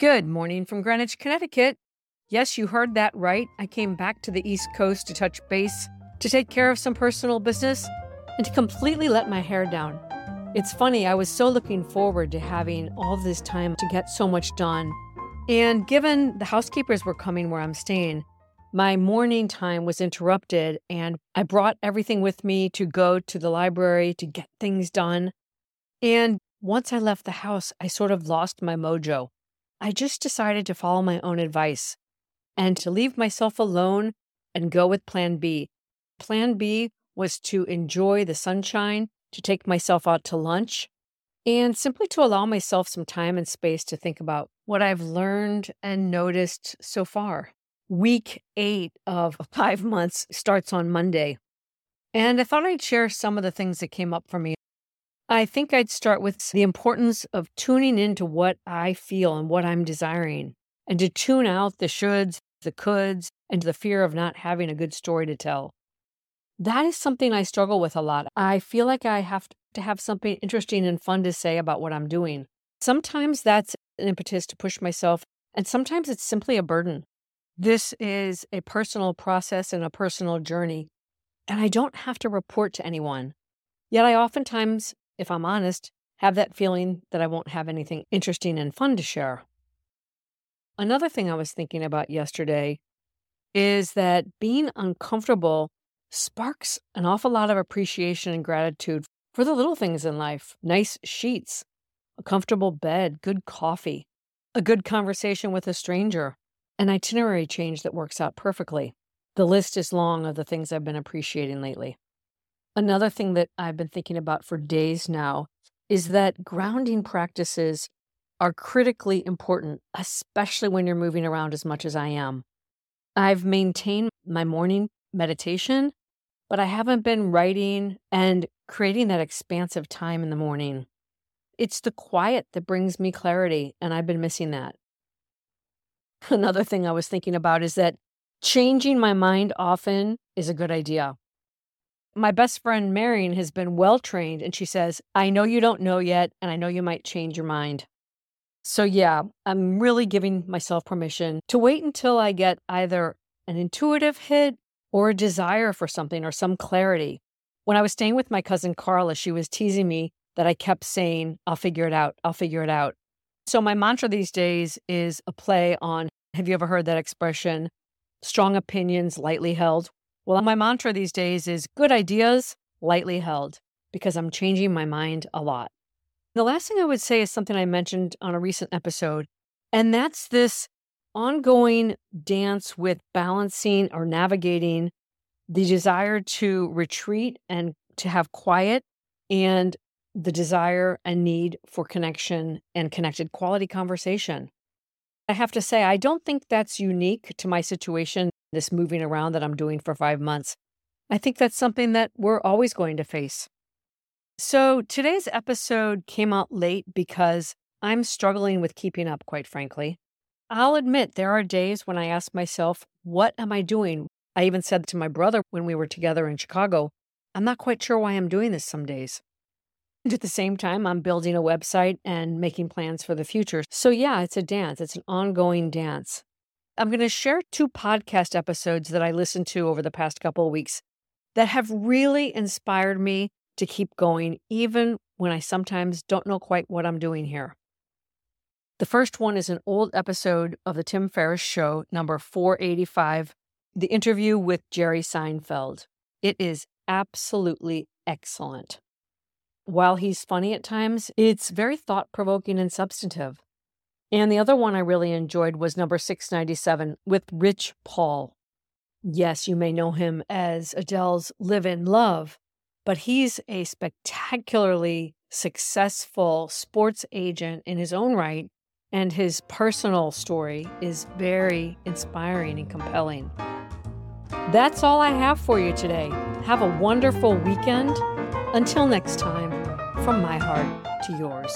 Good morning from Greenwich, Connecticut. Yes, you heard that right. I came back to the East Coast to touch base, to take care of some personal business, and to completely let my hair down. It's funny, I was so looking forward to having all this time to get so much done. And given the housekeepers were coming where I'm staying, my morning time was interrupted, and I brought everything with me to go to the library to get things done. And once I left the house, I sort of lost my mojo. I just decided to follow my own advice and to leave myself alone and go with Plan B. Plan B was to enjoy the sunshine, to take myself out to lunch, and simply to allow myself some time and space to think about what I've learned and noticed so far week eight of five months starts on Monday. And I thought I'd share some of the things that came up for me. I think I'd start with the importance of tuning into what I feel and what I'm desiring, and to tune out the shoulds, the coulds, and the fear of not having a good story to tell. That is something I struggle with a lot. I feel like I have to have something interesting and fun to say about what I'm doing. Sometimes that's an impetus to push myself, and sometimes it's simply a burden. This is a personal process and a personal journey, and I don't have to report to anyone. Yet I oftentimes, if I'm honest, have that feeling that I won't have anything interesting and fun to share. Another thing I was thinking about yesterday is that being uncomfortable sparks an awful lot of appreciation and gratitude for the little things in life nice sheets, a comfortable bed, good coffee, a good conversation with a stranger, an itinerary change that works out perfectly. The list is long of the things I've been appreciating lately. Another thing that I've been thinking about for days now is that grounding practices are critically important, especially when you're moving around as much as I am. I've maintained my morning meditation, but I haven't been writing and creating that expansive time in the morning. It's the quiet that brings me clarity, and I've been missing that. Another thing I was thinking about is that changing my mind often is a good idea. My best friend Marion has been well trained, and she says, I know you don't know yet, and I know you might change your mind. So, yeah, I'm really giving myself permission to wait until I get either an intuitive hit or a desire for something or some clarity. When I was staying with my cousin Carla, she was teasing me that I kept saying, I'll figure it out, I'll figure it out. So, my mantra these days is a play on have you ever heard that expression? Strong opinions, lightly held. Well, my mantra these days is good ideas, lightly held, because I'm changing my mind a lot. The last thing I would say is something I mentioned on a recent episode, and that's this ongoing dance with balancing or navigating the desire to retreat and to have quiet and the desire and need for connection and connected quality conversation. I have to say, I don't think that's unique to my situation, this moving around that I'm doing for five months. I think that's something that we're always going to face. So today's episode came out late because I'm struggling with keeping up, quite frankly. I'll admit there are days when I ask myself, what am I doing? I even said to my brother when we were together in Chicago, I'm not quite sure why I'm doing this some days. And at the same time, I'm building a website and making plans for the future. So, yeah, it's a dance, it's an ongoing dance. I'm going to share two podcast episodes that I listened to over the past couple of weeks that have really inspired me to keep going, even when I sometimes don't know quite what I'm doing here. The first one is an old episode of the Tim Ferriss Show, number 485, the interview with Jerry Seinfeld. It is absolutely excellent while he's funny at times, it's very thought provoking and substantive. And the other one I really enjoyed was number 697 with Rich Paul. Yes, you may know him as Adele's Live in Love, but he's a spectacularly successful sports agent in his own right, and his personal story is very inspiring and compelling. That's all I have for you today. Have a wonderful weekend. Until next time, from my heart to yours.